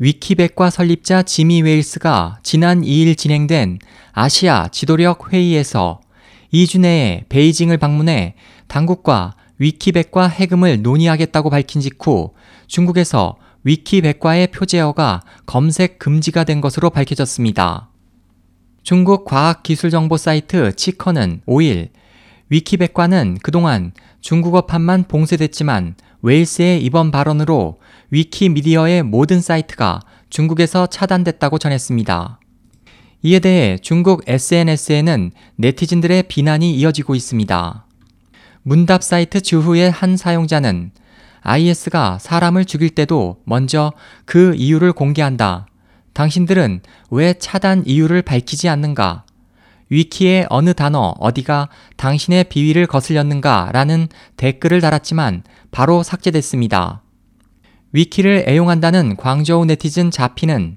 위키백과 설립자 지미 웨일스가 지난 2일 진행된 아시아 지도력 회의에서 2주 내에 베이징을 방문해 당국과 위키백과 해금을 논의하겠다고 밝힌 직후 중국에서 위키백과의 표제어가 검색 금지가 된 것으로 밝혀졌습니다. 중국 과학기술정보 사이트 치커는 5일 위키백과는 그동안 중국어판만 봉쇄됐지만 웨일스의 이번 발언으로 위키미디어의 모든 사이트가 중국에서 차단됐다고 전했습니다. 이에 대해 중국 SNS에는 네티즌들의 비난이 이어지고 있습니다. 문답 사이트 주후의 한 사용자는 IS가 사람을 죽일 때도 먼저 그 이유를 공개한다. 당신들은 왜 차단 이유를 밝히지 않는가? 위키의 어느 단어 어디가 당신의 비위를 거슬렸는가 라는 댓글을 달았지만 바로 삭제됐습니다. 위키를 애용한다는 광저우 네티즌 자피는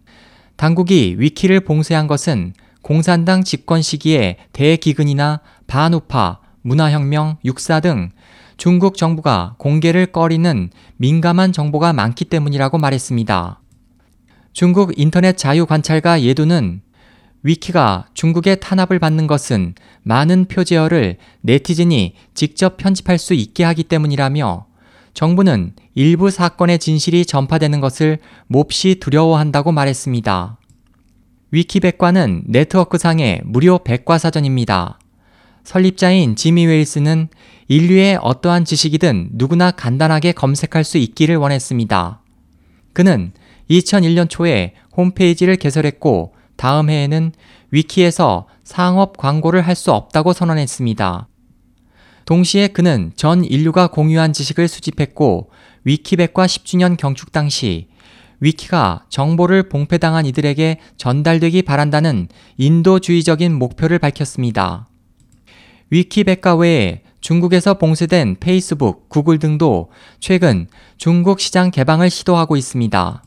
당국이 위키를 봉쇄한 것은 공산당 집권 시기에 대기근이나 반우파, 문화혁명, 육사 등 중국 정부가 공개를 꺼리는 민감한 정보가 많기 때문이라고 말했습니다. 중국 인터넷 자유관찰가 예두는 위키가 중국의 탄압을 받는 것은 많은 표제어를 네티즌이 직접 편집할 수 있게 하기 때문이라며 정부는 일부 사건의 진실이 전파되는 것을 몹시 두려워한다고 말했습니다. 위키백과는 네트워크상의 무료 백과사전입니다. 설립자인 지미 웨일스는 인류의 어떠한 지식이든 누구나 간단하게 검색할 수 있기를 원했습니다. 그는 2001년 초에 홈페이지를 개설했고 다음 해에는 위키에서 상업 광고를 할 수 없다고 선언했습니다. 동시에 그는 전 인류가 공유한 지식을 수집했고 위키백과 10주년 경축 당시 위키가 정보를 봉폐당한 이들에게 전달되기 바란다는 인도주의적인 목표를 밝혔습니다. 위키백과 외에 중국에서 봉쇄된 페이스북, 구글 등도 최근 중국 시장 개방을 시도하고 있습니다.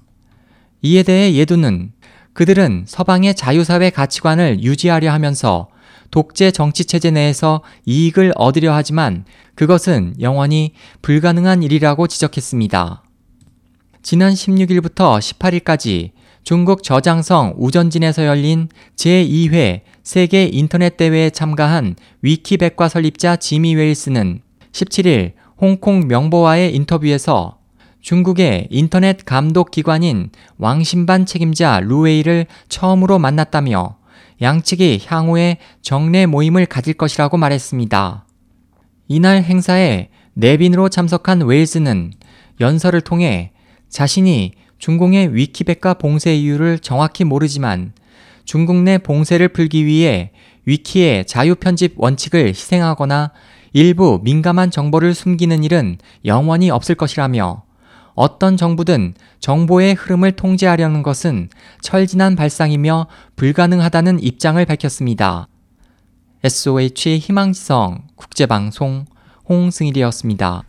이에 대해 예두는 그들은 서방의 자유사회 가치관을 유지하려 하면서 독재 정치체제 내에서 이익을 얻으려 하지만 그것은 영원히 불가능한 일이라고 지적했습니다. 지난 16일부터 18일까지 중국 저장성 우전진에서 열린 제2회 세계 인터넷 대회에 참가한 위키백과 설립자 지미 웨일스는 17일 홍콩 명보와의 인터뷰에서 중국의 인터넷 감독 기관인 왕신반 책임자 루웨이를 처음으로 만났다며 양측이 향후에 정례 모임을 가질 것이라고 말했습니다. 이날 행사에 내빈으로 참석한 웨일스는 연설을 통해 자신이 중공의 위키백과 봉쇄 이유를 정확히 모르지만 중국 내 봉쇄를 풀기 위해 위키의 자유 편집 원칙을 희생하거나 일부 민감한 정보를 숨기는 일은 영원히 없을 것이라며 어떤 정부든 정보의 흐름을 통제하려는 것은 철진한 발상이며 불가능하다는 입장을 밝혔습니다. SOH 희망지성 국제방송 홍승일이었습니다.